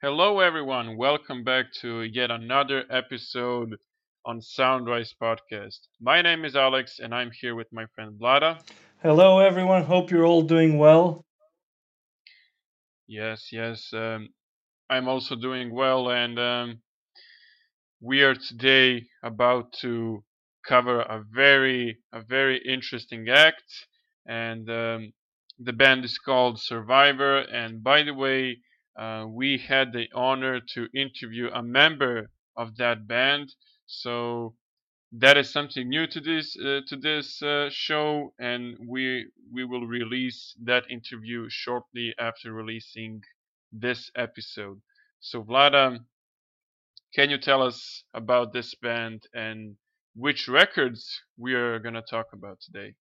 Hello, everyone. Welcome back to yet another episode on Soundrise Podcast. My name is Alex, and I'm here with my friend Vlada. Hello, everyone. Hope you're all doing well. Yes, yes. Um, I'm also doing well, and um, we are today about to cover a very, a very interesting act, and um, the band is called Survivor. And by the way, uh, we had the honor to interview a member of that band. So that is something new to this uh, to this uh, show, and we we will release that interview shortly after releasing this episode. So Vlada, can you tell us about this band and which records we are gonna talk about today?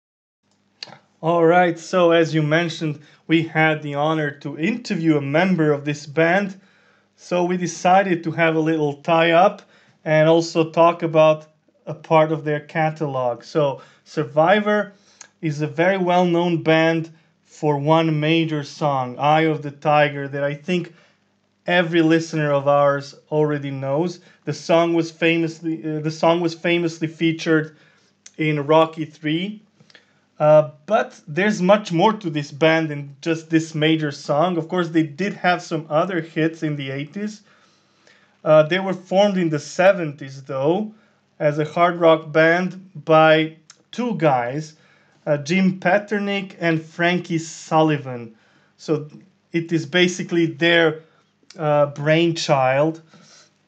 All right. So, as you mentioned, we had the honor to interview a member of this band. So, we decided to have a little tie up and also talk about a part of their catalog. So, Survivor is a very well known band for one major song, Eye of the Tiger, that I think every listener of ours already knows. The song was famously uh, the song was famously featured in Rocky 3. Uh, but there's much more to this band than just this major song. Of course, they did have some other hits in the 80s. Uh, they were formed in the 70s, though, as a hard rock band by two guys, uh, Jim Peterik and Frankie Sullivan. So it is basically their uh, brainchild,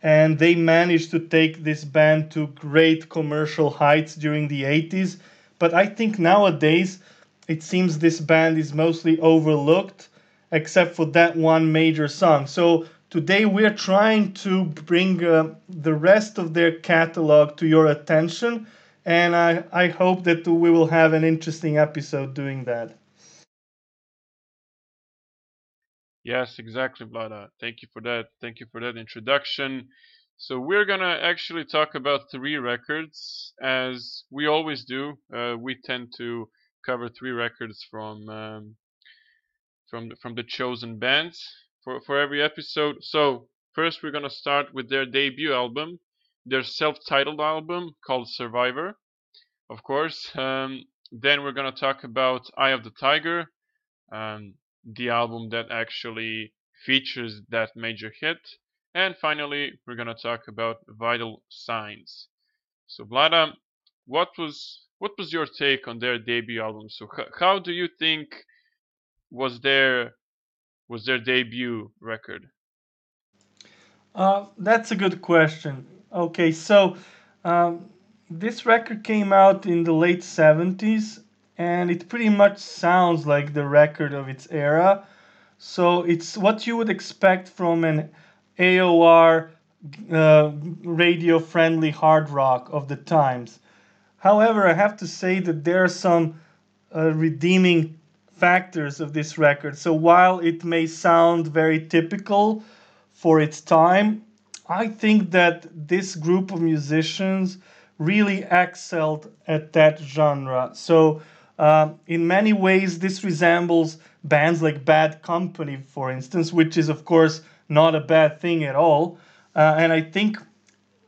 and they managed to take this band to great commercial heights during the 80s. But I think nowadays it seems this band is mostly overlooked, except for that one major song. So today we're trying to bring uh, the rest of their catalog to your attention, and I, I hope that we will have an interesting episode doing that. Yes, exactly, Vlada. Thank you for that. Thank you for that introduction. So we're gonna actually talk about three records, as we always do. Uh, we tend to cover three records from um, from the, from the chosen bands for for every episode. So first, we're gonna start with their debut album, their self-titled album called Survivor, of course. Um, then we're gonna talk about Eye of the Tiger, um, the album that actually features that major hit. And finally, we're gonna talk about Vital Signs. So Vlada, what was what was your take on their debut album? So h- how do you think was their was their debut record? Uh, that's a good question. Okay, so um, this record came out in the late 70s and it pretty much sounds like the record of its era. So it's what you would expect from an AOR uh, radio friendly hard rock of the times. However, I have to say that there are some uh, redeeming factors of this record. So while it may sound very typical for its time, I think that this group of musicians really excelled at that genre. So uh, in many ways, this resembles bands like Bad Company, for instance, which is, of course, not a bad thing at all. Uh, and I think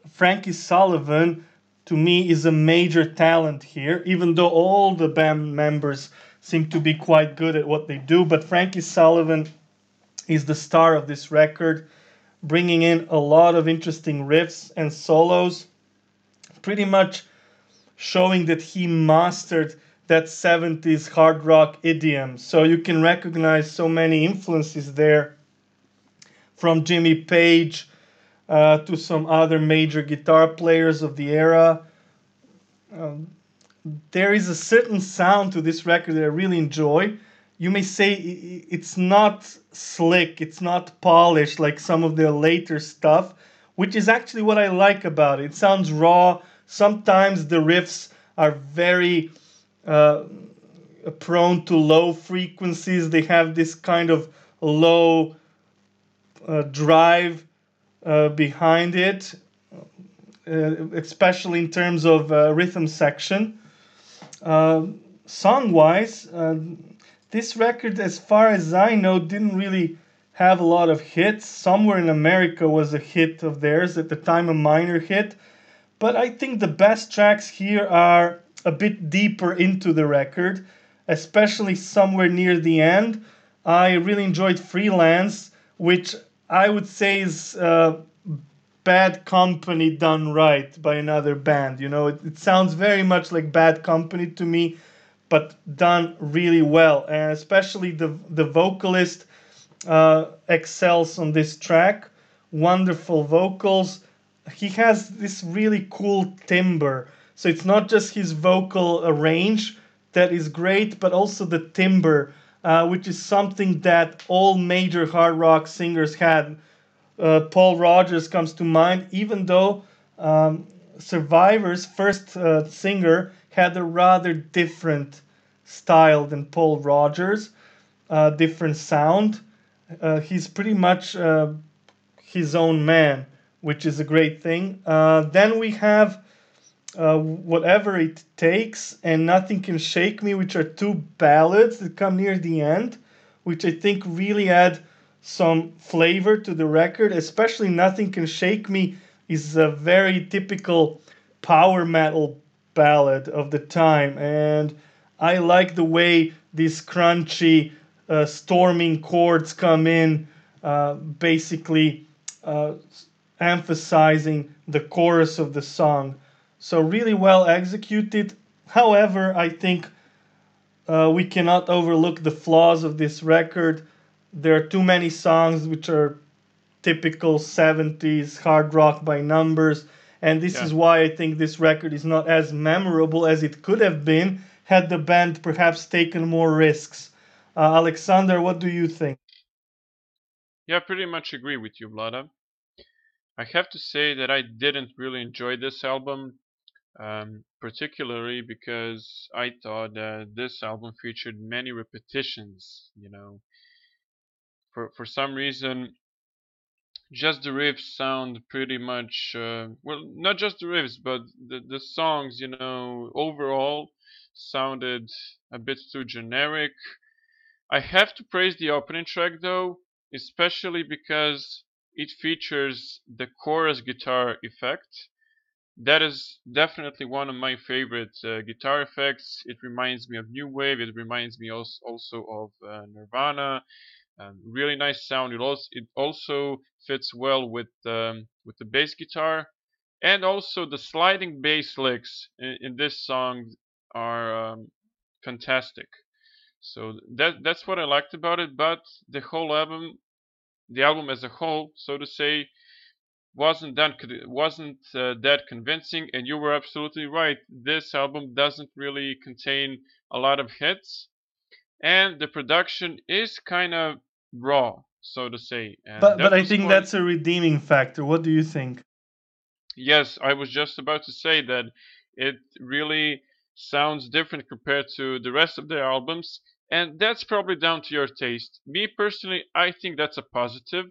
Frankie Sullivan, to me, is a major talent here, even though all the band members seem to be quite good at what they do. But Frankie Sullivan is the star of this record, bringing in a lot of interesting riffs and solos, pretty much showing that he mastered that 70s hard rock idiom. So you can recognize so many influences there from Jimmy Page uh, to some other major guitar players of the era. Um, there is a certain sound to this record that I really enjoy. You may say it's not slick, it's not polished like some of their later stuff, which is actually what I like about it. It sounds raw. Sometimes the riffs are very uh, prone to low frequencies. They have this kind of low drive uh, behind it, uh, especially in terms of uh, rhythm section. song wise, this record, as far as I know, didn't really have a lot of hits. Somewhere in America was a hit of theirs at the time, a minor hit. But I think the best tracks here are a bit deeper into the record, especially somewhere near the end. I really enjoyed Freelance, which I would say is uh, Bad Company done right by another band. You know, it, it sounds very much like Bad Company to me, but done really well. And especially the the vocalist uh, excels on this track. Wonderful vocals. He has this really cool timbre. So it's not just his vocal range that is great, but also the timbre, uh, which is something that all major hard rock singers had. Uh, Paul Rodgers comes to mind, even though um, Survivor's first uh, singer had a rather different style than Paul Rodgers, uh, different sound. Uh, he's pretty much his own man, which is a great thing. Then we have uh, Whatever It Takes and Nothing Can Shake Me, which are two ballads that come near the end, which I think really add some flavor to the record, especially Nothing Can Shake Me is a very typical power metal ballad of the time. And I like the way these crunchy, uh, storming chords come in, uh, basically uh, emphasizing the chorus of the song. So, really well executed. However, I think uh, we cannot overlook the flaws of this record. There are too many songs which are typical 70s hard rock by numbers. And this yeah. is why I think this record is not as memorable as it could have been had the band perhaps taken more risks. Uh, Alexander, what do you think? Yeah, pretty much agree with you, Vlada. I have to say that I didn't really enjoy this album, um, particularly because I thought that this album featured many repetitions. You know, for for some reason, just the riffs sound pretty much uh, well, not just the riffs, but the the songs. You know, overall sounded a bit too generic. I have to praise the opening track though, especially because it features the chorus guitar effect. That is definitely one of my favorite uh, guitar effects. It reminds me of New Wave. It reminds me also, also of uh, Nirvana. Um, really nice sound. It also, it also fits well with um, with the bass guitar, and also the sliding bass licks in, in this song are um, fantastic. So that that's what I liked about it. But the whole album, the album as a whole, so to say, wasn't done wasn't uh, that convincing. And you were absolutely right. This album doesn't really contain a lot of hits, and the production is kind of raw, so to say. And but but I think quite... that's a redeeming factor. What do you think? Yes, I was just about to say that it really sounds different compared to the rest of their albums, and that's probably down to your taste. Me personally, I think that's a positive,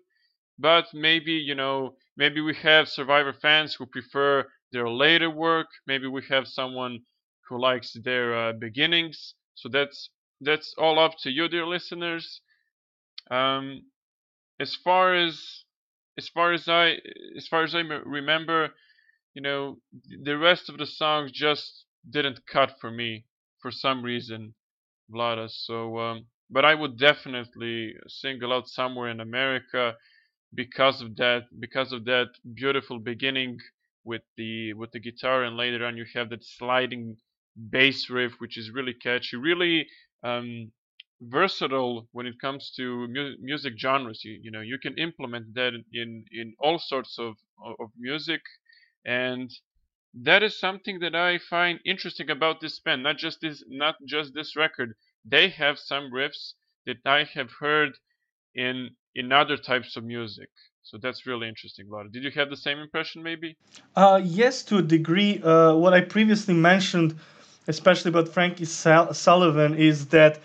but maybe, you know, maybe we have Survivor fans who prefer their later work, maybe we have someone who likes their uh, beginnings. So that's that's all up to you, dear listeners. Um, as far as as far as I as far as I remember, you know, the rest of the songs just didn't cut for me for some reason, Vlada. So, um, but I would definitely single out somewhere in America because of that because of that beautiful beginning with the with the guitar and later on you have that sliding bass riff which is really catchy really um, versatile when it comes to mu- music genres you, you know you can implement that in in all sorts of of music and that is something that I find interesting about this band. Not just this, not just this record. They have some riffs that I have heard in in other types of music. So that's really interesting about it. Did you have the same impression, maybe? Uh, yes, to a degree. Uh, what I previously mentioned, especially about Frankie Sal- Sullivan, is that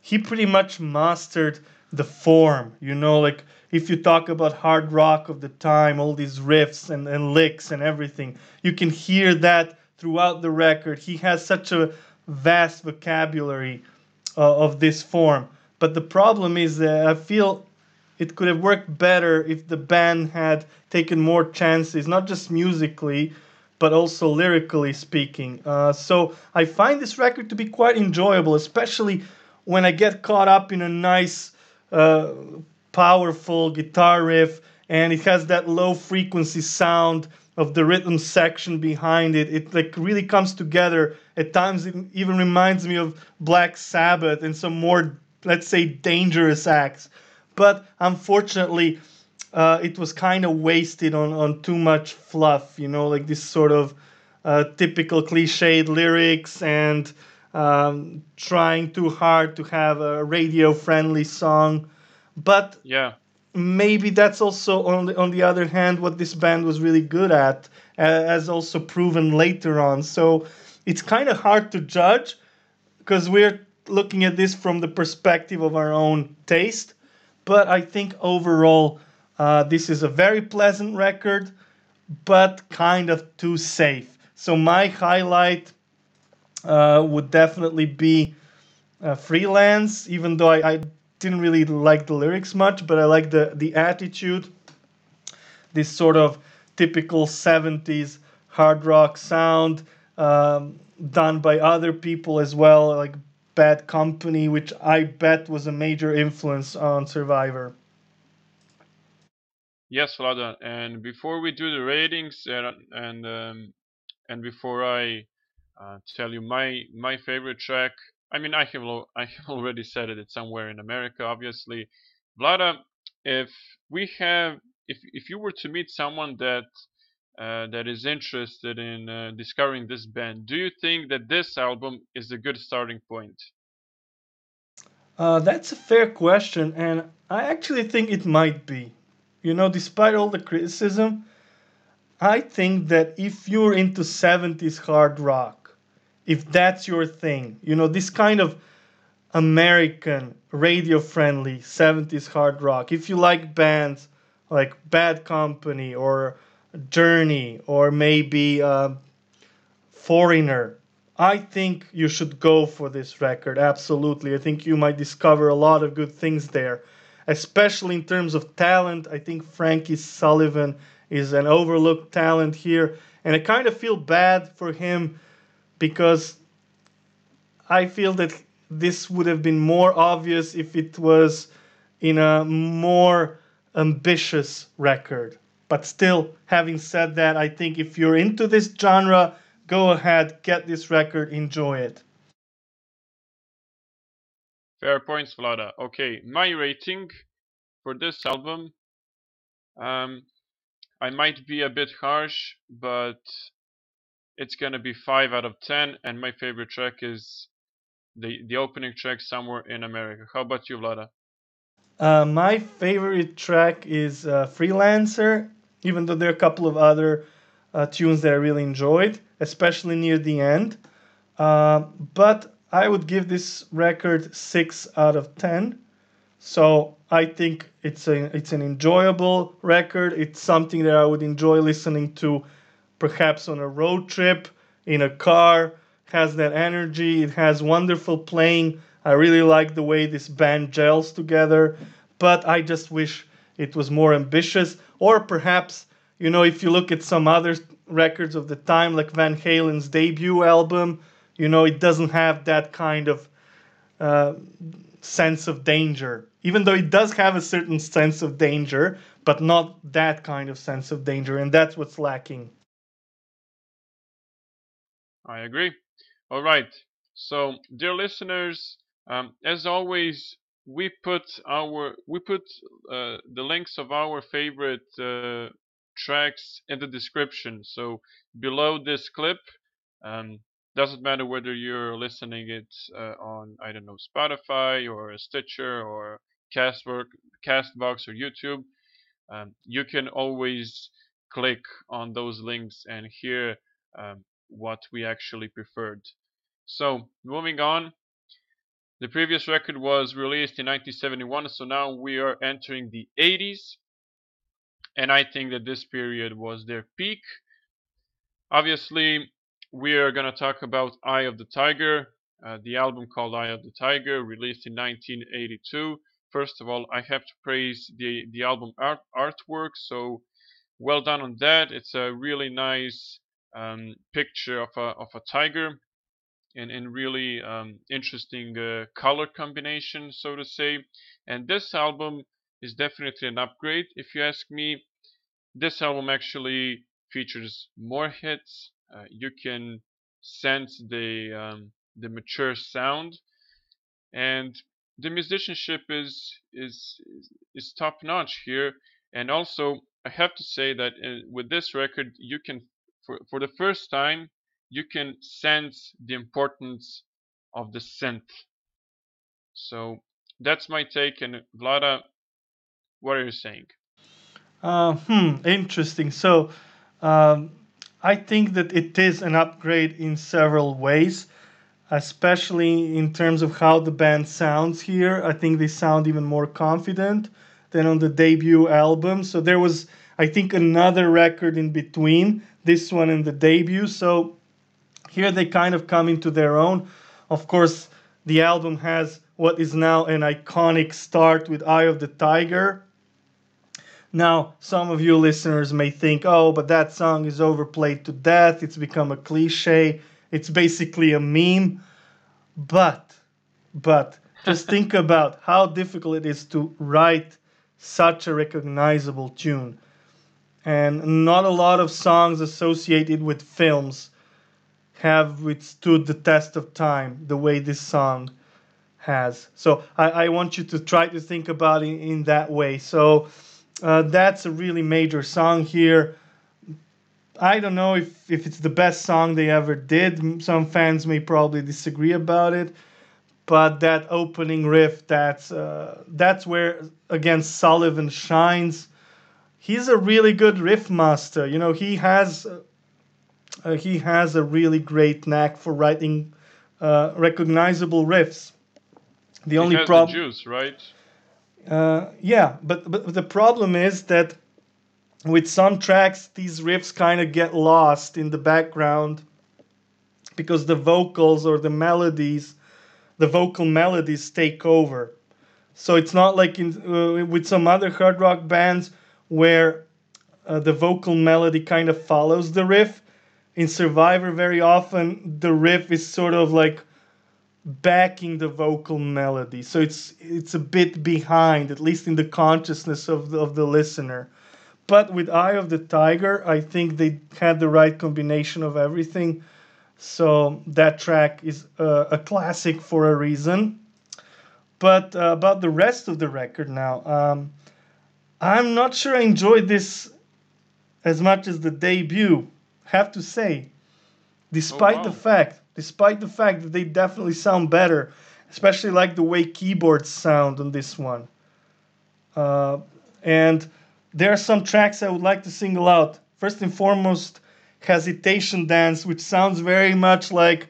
he pretty much mastered the form. You know, like if you talk about hard rock of the time, all these riffs and, and licks and everything, you can hear that throughout the record. He has such a vast vocabulary uh, of this form. But the problem is that I feel it could have worked better if the band had taken more chances, not just musically, but also lyrically speaking. Uh, so I find this record to be quite enjoyable, especially when I get caught up in a nice, uh, powerful guitar riff and it has that low frequency sound of the rhythm section behind it. It like really comes together. At times, it even reminds me of Black Sabbath and some more, let's say, dangerous acts. But unfortunately, uh, it was kind of wasted on, on too much fluff, you know, like this sort of uh, typical cliched lyrics and um, trying too hard to have a radio friendly song. But yeah, maybe that's also on the, on the other hand what this band was really good at, as also proven later on. So it's kind of hard to judge because we're looking at this from the perspective of our own taste. But I think overall, uh, this is a very pleasant record, but kind of too safe. So my highlight uh, would definitely be uh, Freelance, even though I, I didn't really like the lyrics much, but I like the the attitude. This sort of typical '70s hard rock sound um, done by other people as well, like Bad Company, which I bet was a major influence on Survivor. Yes, Vlada. And before we do the ratings and and um, and before I uh, tell you my my favorite track, I mean I have I have already said it. It's somewhere in America, obviously. Vlada, if we have if if you were to meet someone that uh, that is interested in uh, discovering this band, do you think that this album is a good starting point? Uh, that's a fair question, and I actually think it might be. You know, despite all the criticism, I think that if you're into 70s hard rock, if that's your thing, you know, this kind of American radio friendly 70s hard rock, if you like bands like Bad Company or Journey or maybe uh, Foreigner, I think you should go for this record. Absolutely. I think you might discover a lot of good things there especially in terms of talent. I think Frankie Sullivan is an overlooked talent here, and I kind of feel bad for him because I feel that this would have been more obvious if it was in a more ambitious record. But still, having said that, I think if you're into this genre, go ahead, get this record, enjoy it. Fair points, Vlada. Okay, my rating for this album, um, I might be a bit harsh, but it's gonna be five out of ten, and my favorite track is the the opening track, "Somewhere in America." How about you, Vlada? Uh, my favorite track is uh, "Freelancer," even though there are a couple of other uh, tunes that I really enjoyed, especially near the end. Uh, but I would give this record six out of ten. So I think it's a it's an enjoyable record. It's something that I would enjoy listening to, perhaps on a road trip in a car. Has that energy. It has wonderful playing. I really like the way this band gels together. But I just wish it was more ambitious, or perhaps you know if you look at some other records of the time, like Van Halen's debut album you know, it doesn't have that kind of uh, sense of danger. Even though it does have a certain sense of danger, but not that kind of sense of danger, and that's what's lacking. I agree. All right. So, dear listeners, um, as always, we put our we put uh, the links of our favorite uh, tracks in the description. So below this clip, um, doesn't matter whether you're listening it uh, on I don't know Spotify or Stitcher or Castwork, Castbox or YouTube. Um, you can always click on those links and hear um, what we actually preferred. So moving on, the previous record was released in 1971, so now we are entering the 80s, and I think that this period was their peak. Obviously, we are going to talk about Eye of the Tiger, uh, the album called Eye of the Tiger, released in 1982. first of all, I have to praise the the album art artwork. So well done on that. It's a really nice um, picture of a of a tiger, and and really um, interesting uh, color combination, so to say. And this album is definitely an upgrade, if you ask me. This album actually features more hits. Uh, you can sense the um, the mature sound, and the musicianship is is is top notch here. And also, I have to say that uh, with this record, you can for for the first time you can sense the importance of the synth. So that's my take. And Vlada, what are you saying? Uh, hmm, interesting. So, um, I think that it is an upgrade in several ways, especially in terms of how the band sounds here. I think they sound even more confident than on the debut album. So, there was, I think, another record in between this one and the debut. So, here they kind of come into their own. Of course, the album has what is now an iconic start with Eye of the Tiger now, some of you listeners may think, oh, but that song is overplayed to death. It's become a cliche. It's basically a meme. But, but, just think about how difficult it is to write such a recognizable tune. And not a lot of songs associated with films have withstood the test of time the way this song has. So I, I want you to try to think about it in that way. So, uh, that's a really major song here. I don't know if, if it's the best song they ever did. Some fans may probably disagree about it, but that opening riff, that's uh, that's where again Sullivan shines. He's a really good riff master. You know, he has uh, he has a really great knack for writing uh, recognizable riffs. The he only problem, juice, right? Uh, yeah, but, but the problem is that with some tracks, these riffs kind of get lost in the background because the vocals or the melodies, the vocal melodies take over. So it's not like in, uh, with some other hard rock bands where uh, the vocal melody kind of follows the riff. In Survivor, very often the riff is sort of like backing the vocal melody. So it's it's a bit behind at least in the consciousness of the, of the listener. But with eye of the tiger i think they had the right combination of everything. So that track is a classic for a reason. But uh, about the rest of the record now um, i'm not sure i enjoyed this as much as the debut have to say despite oh, wow. the fact despite the fact that they definitely sound better, especially like the way keyboards sound on this one. Uh, and there are some tracks I would like to single out. First and foremost, Hesitation Dance, which sounds very much like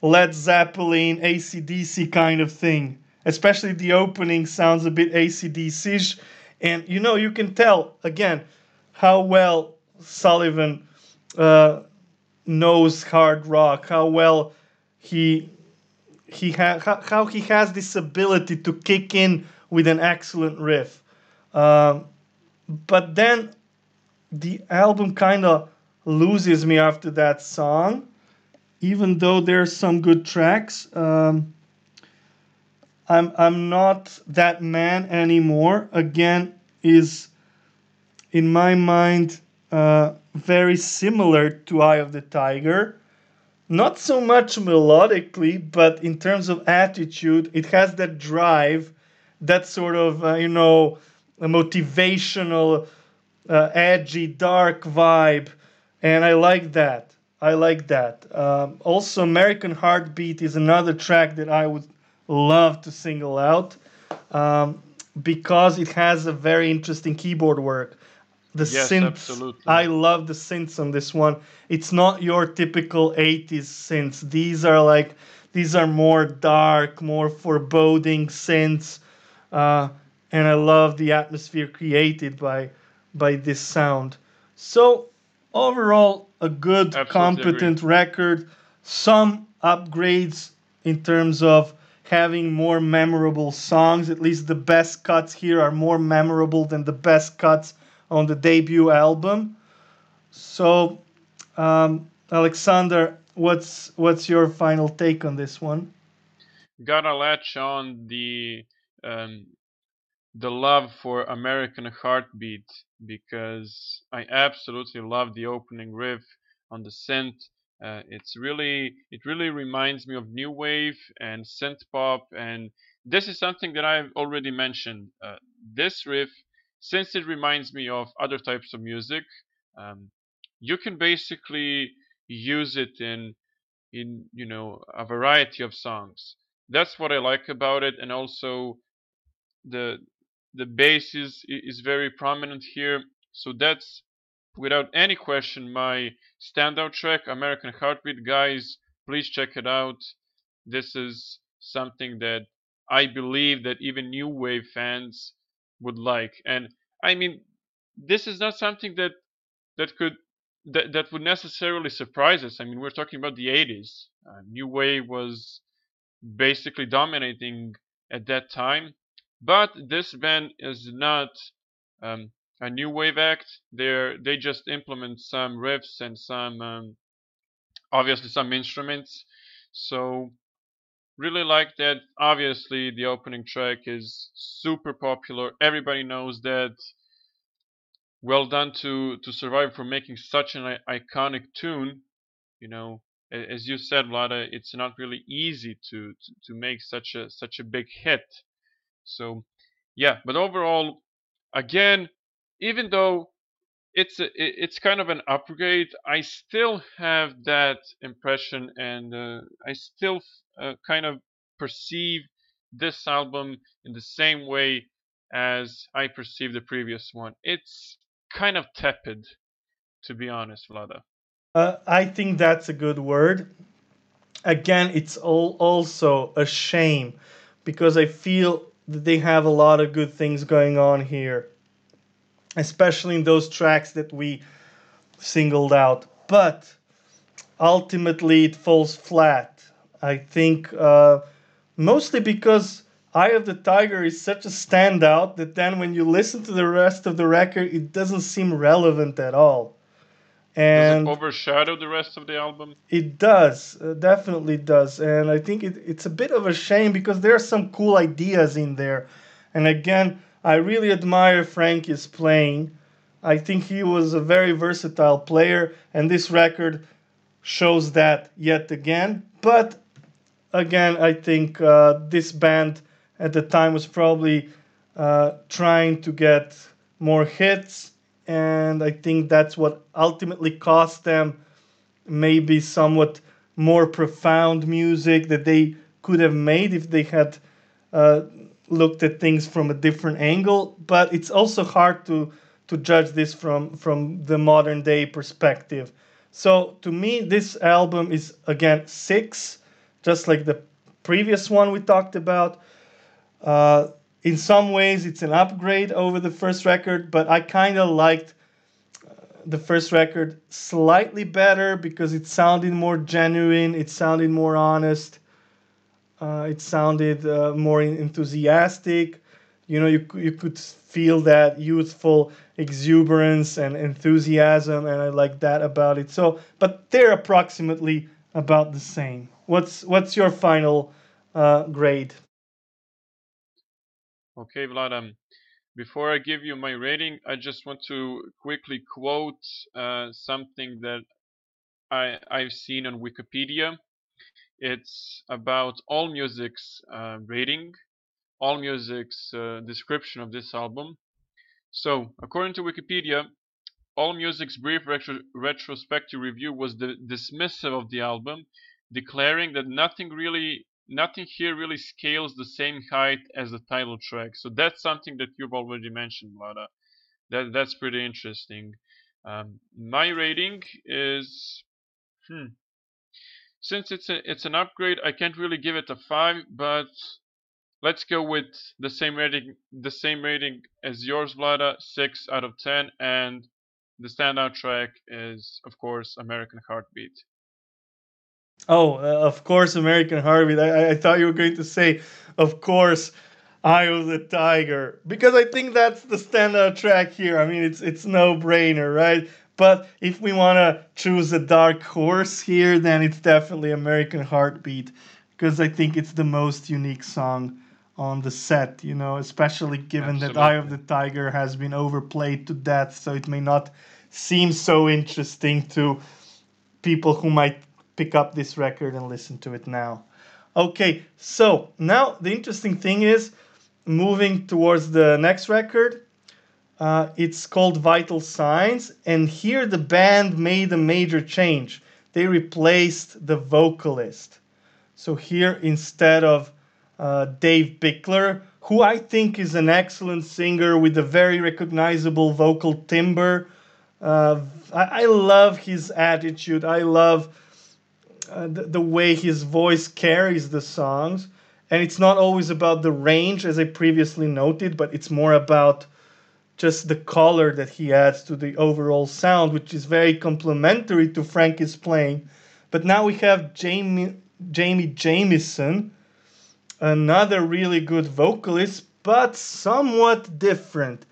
Led Zeppelin, ACDC kind of thing. Especially the opening sounds a bit ACDC And you know, you can tell, again, how well Sullivan uh, knows hard rock, how well he he ha- how, he has this ability to kick in with an excellent riff. Um, but then the album kind of loses me after that song, even though there's some good tracks. Um, I'm I'm not that man anymore. Again, is in my mind uh, very similar to Eye of the Tiger. Not so much melodically, but in terms of attitude, it has that drive, that sort of, uh, you know, motivational, uh, edgy, dark vibe. And I like that. I like that. Um, also, American Heartbeat is another track that I would love to single out um, because it has a very interesting keyboard work the yes, synths. Absolutely. I love the synths on this one. It's not your typical 80s synths. These are like these are more dark, more foreboding synths. Uh, and I love the atmosphere created by by this sound. So overall, a good, Absolutely competent agree. record. Some upgrades in terms of having more memorable songs. At least the best cuts here are more memorable than the best cuts on the debut album. So, um, Alexander, what's what's your final take on this one? Gotta latch on the um, the love for American Heartbeat because I absolutely love the opening riff on the synth. Uh, it's really it really reminds me of new wave and synth pop, and this is something that I've already mentioned. Uh, this riff, since it reminds me of other types of music, um, you can basically use it in in you know a variety of songs. That's what I like about it, and also the the bass is is very prominent here. So that's without any question my standout track, American Heartbeat. Guys, please check it out. This is something that I believe that even new wave fans would like. And I mean, this is not something that that could that that would necessarily surprise us. I mean, we're talking about the 80s. Uh, new wave was basically dominating at that time but this band is not um, a new wave act. They're they just implement some riffs and some um, obviously some instruments. So really like that. Obviously, the opening track is super popular. Everybody knows that. Well done to to Survivor for making such an iconic tune. You know, as you said, Vlada, it's not really easy to, to, to make such a such a big hit. So yeah, but overall, again, even though it's a, it's kind of an upgrade, I still have that impression, and uh, I still uh, kind of perceive this album in the same way as I perceived the previous one. It's kind of tepid, to be honest, Vlada. Uh, I think that's a good word. Again, it's all also a shame because I feel that they have a lot of good things going on here, especially in those tracks that we singled out. But ultimately, it falls flat. I think uh, mostly because Eye of the Tiger is such a standout that then when you listen to the rest of the record, it doesn't seem relevant at all. And does it overshadow the rest of the album? It does uh, definitely does. And i think it, it's a bit of a shame because there are some cool ideas in there. And again i really admire frankie's playing. I think he was a very versatile player and this record shows that yet again. But again i think uh, this band at the time was probably uh, trying to get more hits and I think that's what ultimately cost them maybe somewhat more profound music that they could have made if they had uh, looked at things from a different angle. But it's also hard to to judge this from from the modern day perspective. So to me, this album is again six, just like the previous one we talked about. Uh, in some ways it's an upgrade over the first record, but I kind of liked uh, the first record slightly better because it sounded more genuine, it sounded more honest, uh, it sounded uh, more enthusiastic. You know, you you could feel that youthful exuberance and enthusiasm, and I like that about it. So, but they're approximately about the same. What's what's your final uh, grade? Okay, Vlad. Um, before I give you my rating, I just want to quickly quote uh, something that I I've seen on Wikipedia. It's about AllMusic's uh, rating, AllMusic's uh, description of this album. So, according to Wikipedia, AllMusic's brief retro- retrospective review was the dismissive of the album, declaring that nothing really nothing here really scales the same height as the title track. So that's something that you've already mentioned, Vlada. That that's pretty interesting. Um, my rating is, hmm, since it's a, it's an upgrade, I can't really give it a five, but let's go with the same rating the same rating as yours, Vlada, six out of ten, and the standout track is of course American Heartbeat. Oh, uh, of course, American Heartbeat. I, I thought you were going to say, of course, Eye of the Tiger, because I think that's the standout track here. I mean, it's it's no brainer, right? But if we want to choose a dark horse here, then it's definitely American Heartbeat, because I think it's the most unique song on the set. You know, especially given that Eye of Absolutely. the Tiger has been overplayed to death, so it may not seem so interesting to people who might pick up this record and listen to it now. Okay, so now the interesting thing is moving towards the next record. Uh, it's called Vital Signs, and here the band made a major change. They replaced the vocalist. So here, instead of uh, Dave Bickler, who I think is an excellent singer with a very recognizable vocal timbre, uh, I, I love his attitude. I love uh, the, the way his voice carries the songs. And it's not always about the range, as I previously noted, but it's more about just the color that he adds to the overall sound, which is very complementary to Frankie's playing. But now we have Jamie, Jamie Jamison, another really good vocalist, but somewhat different.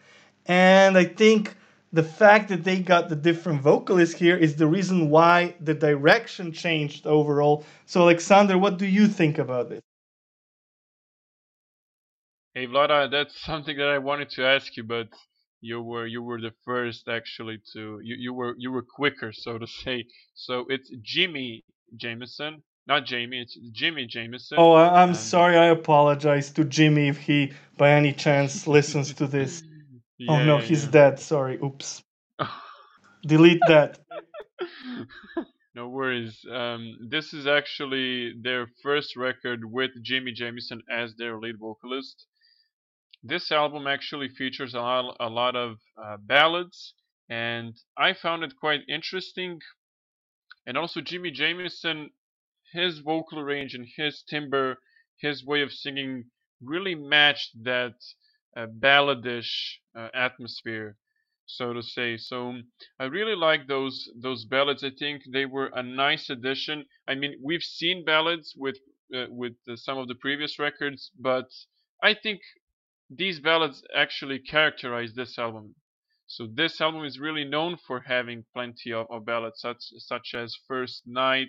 And I think the fact that they got the different vocalists here is the reason why the direction changed overall. So, Alexander, what do you think about this? Hey Vlada, that's something that I wanted to ask you, but you were you were the first actually to you, you were you were quicker so to say. So it's Jimi Jamison, not Jamie. It's Jimi Jamison, Oh, I- I'm and sorry. I apologize to Jimi if he, by any chance, listens to this. Oh no, yeah, he's yeah. dead. Sorry. Oops. Delete that. no worries. Um, this is actually their first record with Jimi Jamison as their lead vocalist. This album actually features a lot, a lot of uh, ballads, and I found it quite interesting. And also, Jimi Jamison, his vocal range and his timbre, his way of singing really matched that uh, balladish uh, atmosphere, so to say. So I really like those those ballads. I think they were a nice addition. I mean, we've seen ballads with uh, with uh, some of the previous records, but I think these ballads actually characterize this album. So this album is really known for having plenty of, of ballads, such such as First Night.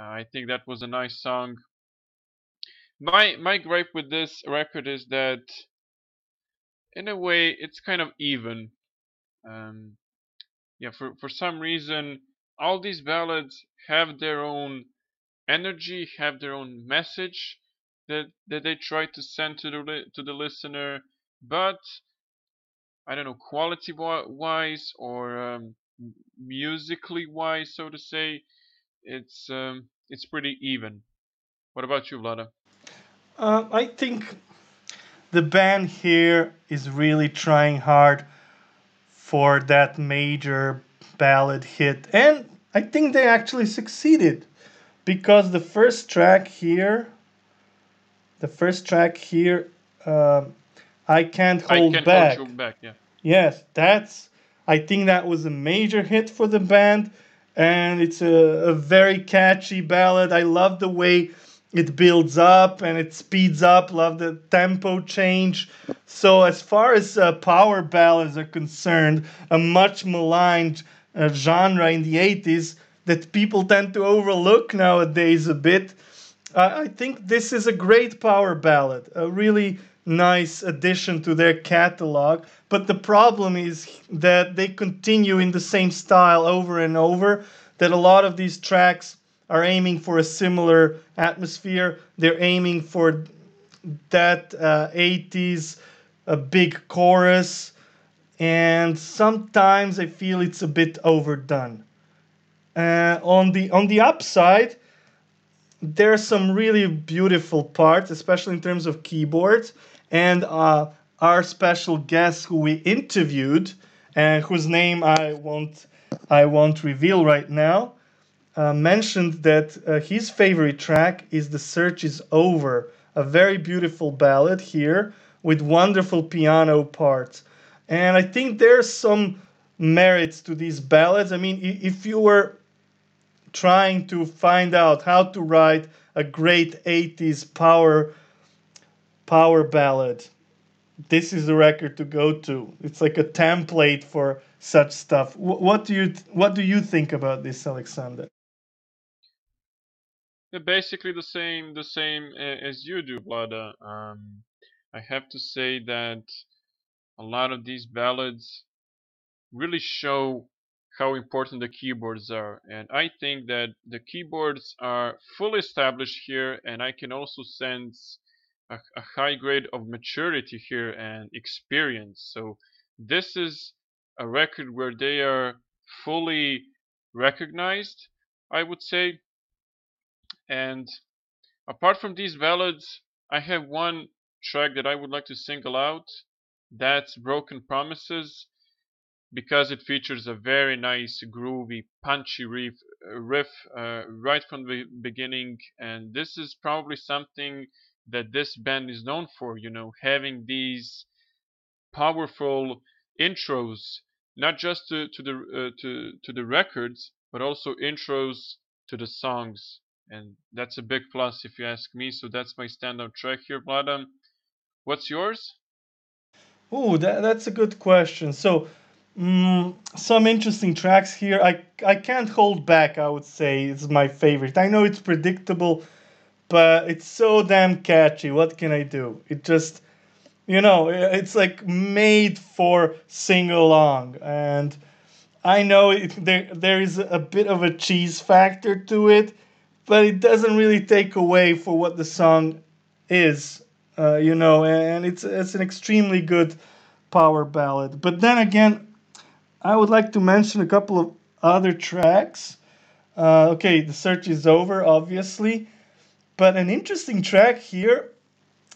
Uh, I think that was a nice song. My my gripe with this record is that, in a way, it's kind of even. Um, yeah, for for some reason, all these ballads have their own energy, have their own message that that they try to send to the to the listener, but I don't know, quality wise or um, musically wise, so to say, it's um, it's pretty even. What about you, Vlada? Uh, I think the band here is really trying hard for that major ballad hit, and I think they actually succeeded because the first track here, the first track here, um I can't hold I hold can't hold you back. back. Yeah, Yes, that's. I think that was a major hit for the band, and it's a, a very catchy ballad. I love the way it builds up and it speeds up. Love the tempo change. So, as far as uh, power ballads are concerned, a much maligned uh, genre in the 80s that people tend to overlook nowadays a bit. I I think this is a great power ballad, a really nice addition to their catalog. But the problem is that they continue in the same style over and over, that a lot of these tracks are aiming for a similar atmosphere. They're aiming for that uh, 80s a big chorus, and sometimes I feel it's a bit overdone. Uh, on the on the upside, there are some really beautiful parts, especially in terms of keyboards. And uh, our special guest, who we interviewed, and whose name I won't I won't reveal right now, uh, mentioned that uh, his favorite track is "The Search Is Over," a very beautiful ballad here with wonderful piano parts. And I think there's some merits to these ballads. I mean, if you were trying to find out how to write a great 80s power power ballad this is the record to go to it's like a template for such stuff what do you what do you think about this alexander basically the same the same as you do Vlada. um, i have to say that a lot of these ballads really show how important the keyboards are. And I think that the keyboards are fully established here, and I can also sense a, a high grade of maturity here and experience. So this is a record where they are fully recognized, I would say. And apart from these ballads, I have one track that I would like to single out. That's Broken Promises because it features a very nice, groovy, punchy riff, uh, riff uh, right from the beginning. And this is probably something that this band is known for, you know, having these powerful intros, not just to, to the uh, to to the records, but also intros to the songs. And that's a big plus if you ask me. So that's my standout track here, Vladam. What's yours? Oh, that, that's a good question. So Mm, some interesting tracks here. I I can't hold back. I would say it's my favorite. I know it's predictable, but it's so damn catchy. What can I do? It just, you know, it's like made for sing along, and I know it, there there is a bit of a cheese factor to it, but it doesn't really take away for what the song is. Uh, you know, and it's it's an extremely good power ballad. But then again, I would like to mention a couple of other tracks. Uh, okay, the search is over, obviously, but an interesting track here,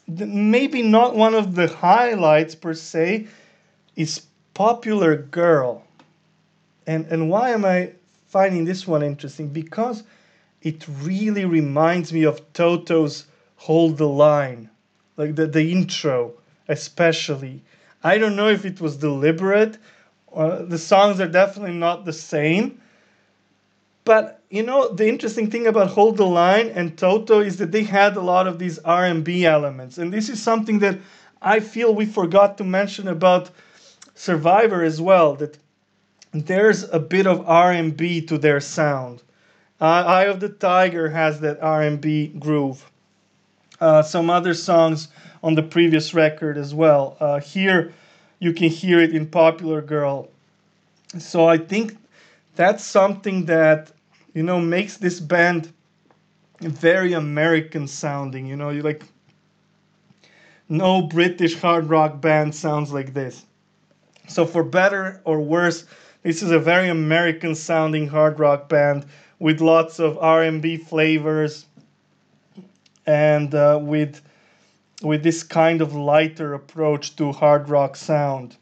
maybe not one of the highlights per se, is Popular Girl. And, and why am I finding this one interesting? Because it really reminds me of Toto's Hold the Line, like the, the intro, especially. I don't know if it was deliberate uh, the songs are definitely not the same. But you know the interesting thing about Hold the Line and Toto is that they had a lot of these R&B elements, and this is something that I feel we forgot to mention about Survivor as well. That there's a bit of R&B to their sound. Uh, Eye of the Tiger has that R&B groove. Uh, some other songs on the previous record as well. Uh, here, you can hear it in Popular Girl. So I think that's something that you know makes this band very American sounding. You know, you like no British hard rock band sounds like this. So for better or worse, this is a very American sounding hard rock band with lots of R&B flavors and uh, with with this kind of lighter approach to hard rock sound.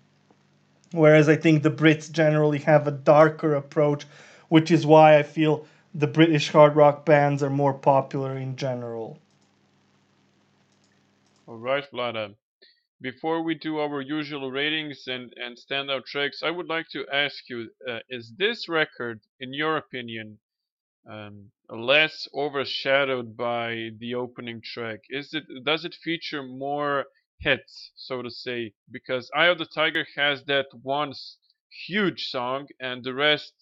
Whereas I think the Brits generally have a darker approach, which is why I feel the British hard rock bands are more popular in general. All right, Vlada. Before we do our usual ratings and, and standout tracks, I would like to ask you uh, is this record, in your opinion, um, less overshadowed by the opening track? Is it does it feature more hits, so to say? Because Eye of the Tiger has that one huge song, and the rest,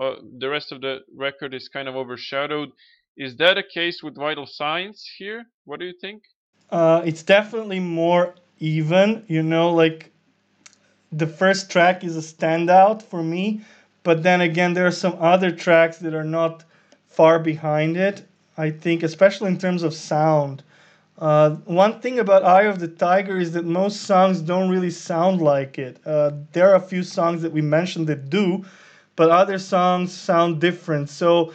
uh, the rest of the record is kind of overshadowed. Is that a case with Vital Signs here? What do you think? Uh, it's definitely more even. You know, like the first track is a standout for me, but then again, there are some other tracks that are not far behind it. I think, especially in terms of sound. Uh, one thing about Eye of the Tiger is that most songs don't really sound like it. Uh, there are a few songs that we mentioned that do, but other songs sound different. So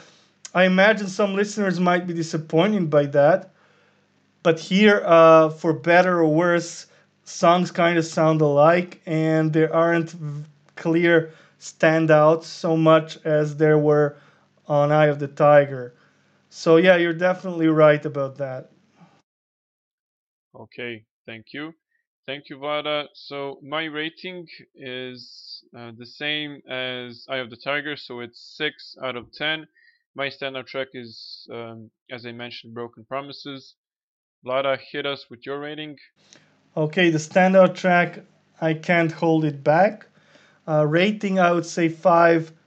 I imagine some listeners might be disappointed by that. But here, uh, for better or worse, songs kind of sound alike, and there aren't clear standouts so much as there were on Eye of the Tiger. So yeah, you're definitely right about that. Okay, thank you. Thank you, Vlada. So my rating is uh, the same as Eye of the Tiger, so it's 6 out of 10. My standout track is, um, as I mentioned, Broken Promises. Vlada, hit us with your rating. Okay, the standout track, I can't hold it back. Uh, rating, I would say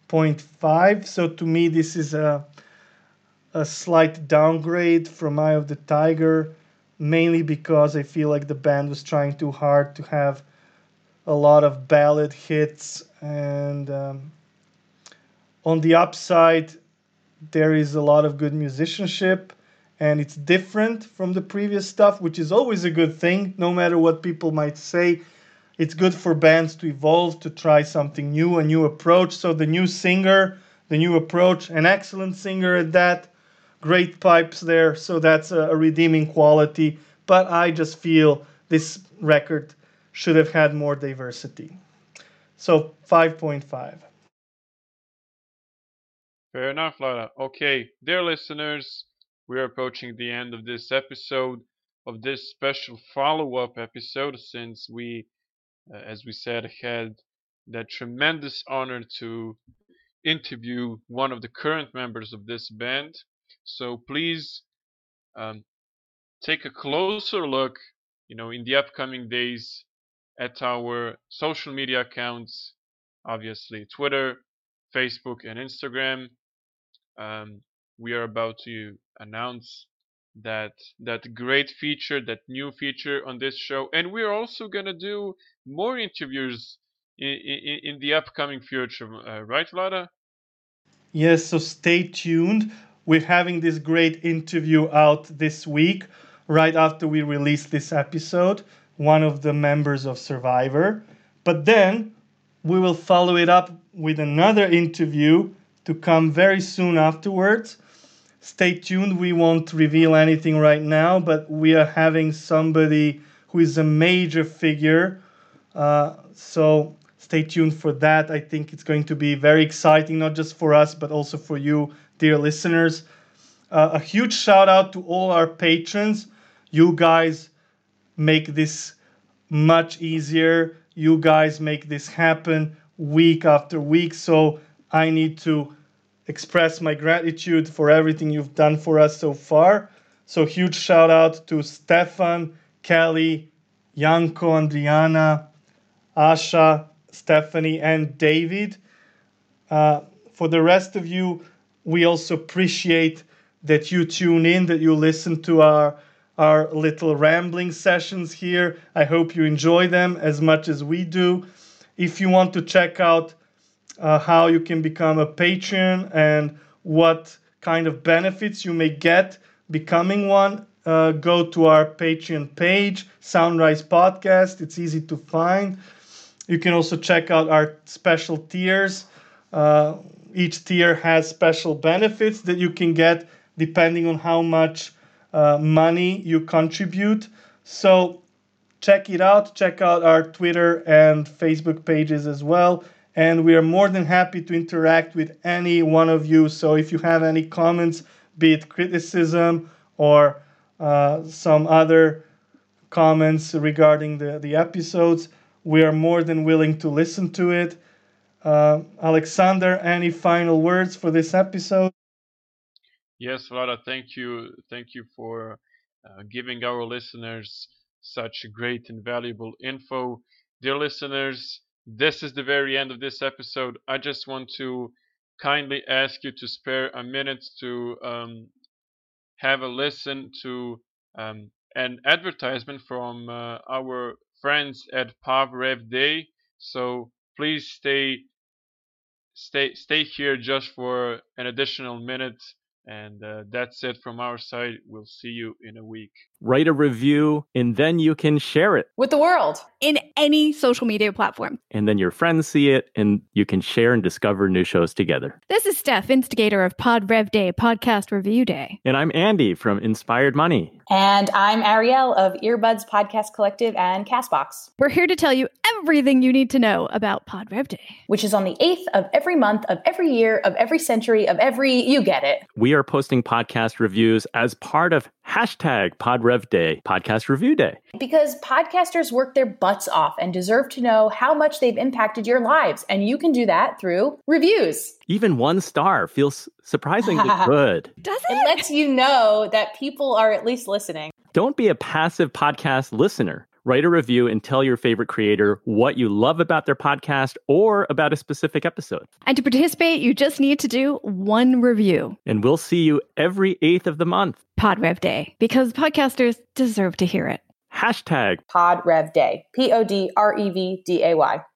5.5. So to me, this is a, a slight downgrade from Eye of the Tiger, mainly because I feel like the band was trying too hard to have a lot of ballad hits. And um, on the upside, there is a lot of good musicianship and it's different from the previous stuff, which is always a good thing, no matter what people might say it's good for bands to evolve, to try something new, a new approach. So the new singer, the new approach, an excellent singer at that, great pipes there. So that's a, redeeming quality. But I just feel this record should have had more diversity. So 5.5. Fair enough, Lara. Okay, dear listeners, we are approaching the end of this episode, of this special follow up episode, since we uh, as we said, had that tremendous honor to interview one of the current members of this band. So please um, take a closer look, you know, in the upcoming days at our social media accounts, obviously Twitter, Facebook, and Instagram. Um, we are about to announce that that great feature, that new feature on this show, and we're also gonna do more interviews in, in, in the upcoming future, uh, right, Vlada? Yes. So stay tuned. We're having this great interview out this week, right after we release this episode. One of the members of Survivor, but then we will follow it up with another interview to come very soon afterwards stay tuned. We won't reveal anything right now, but we are having somebody who is a major figure. Uh, so stay tuned for that. I think it's going to be very exciting, not just for us, but also for you, dear listeners. Uh, a huge shout out to all our patrons. You guys make this much easier. You guys make this happen week after week. So I need to express my gratitude for everything you've done for us so far. So, huge shout out to Stefan, Kelly, Yanko, Andriana, Asha, Stephanie, and David. Uh, for the rest of you, we also appreciate that you tune in, that you listen to our our little rambling sessions here. I hope you enjoy them as much as we do. If you want to check out uh, how you can become a patron and what kind of benefits you may get becoming one, uh, go to our Patreon page, Soundrise Podcast. It's easy to find. You can also check out our special tiers. Uh, each tier has special benefits that you can get depending on how much uh, money you contribute. So check it out. Check out our Twitter and Facebook pages as well and we are more than happy to interact with any one of you. So if you have any comments, be it criticism or uh, some other comments regarding the, the episodes, we are more than willing to listen to it. Uh, Alexander, any final words for this episode? Yes, Vlada, thank you. Thank you for uh, giving our listeners such great and valuable info. Dear listeners, this is the very end of this episode. I just want to kindly ask you to spare a minute to um, have a listen to um, an advertisement from uh, our friends at PodRev Day. So please stay stay stay here just for an additional minute and uh, that's it from our side. We'll see you in a week. Write a review, and then you can share it with the world in any social media platform. And then your friends see it, and you can share and discover new shows together. This is Steph, instigator of Pod Rev Day Podcast Review Day. And I'm Andy from Inspired Money. And I'm Ariel of Earbuds Podcast Collective and Castbox. We're here to tell you everything you need to know about Pod Rev Day, which is on the 8th of every month, of every year, of every century, of every, you get it. We are posting podcast reviews as part of Hashtag PodRev Day, Podcast Review Day. Because podcasters work their butts off and deserve to know how much they've impacted your lives. And you can do that through reviews. Even one star feels surprisingly good. Does It it? lets you know that people are at least listening. Don't be a passive podcast listener. Write a review and tell your favorite creator what you love about their podcast or about a specific episode. And to participate, you just need to do one review. And we'll see you every 8th of the month. PodRev Day, because podcasters deserve to hear it. Hashtag Pod Rev Day. P O D R E V D A Y.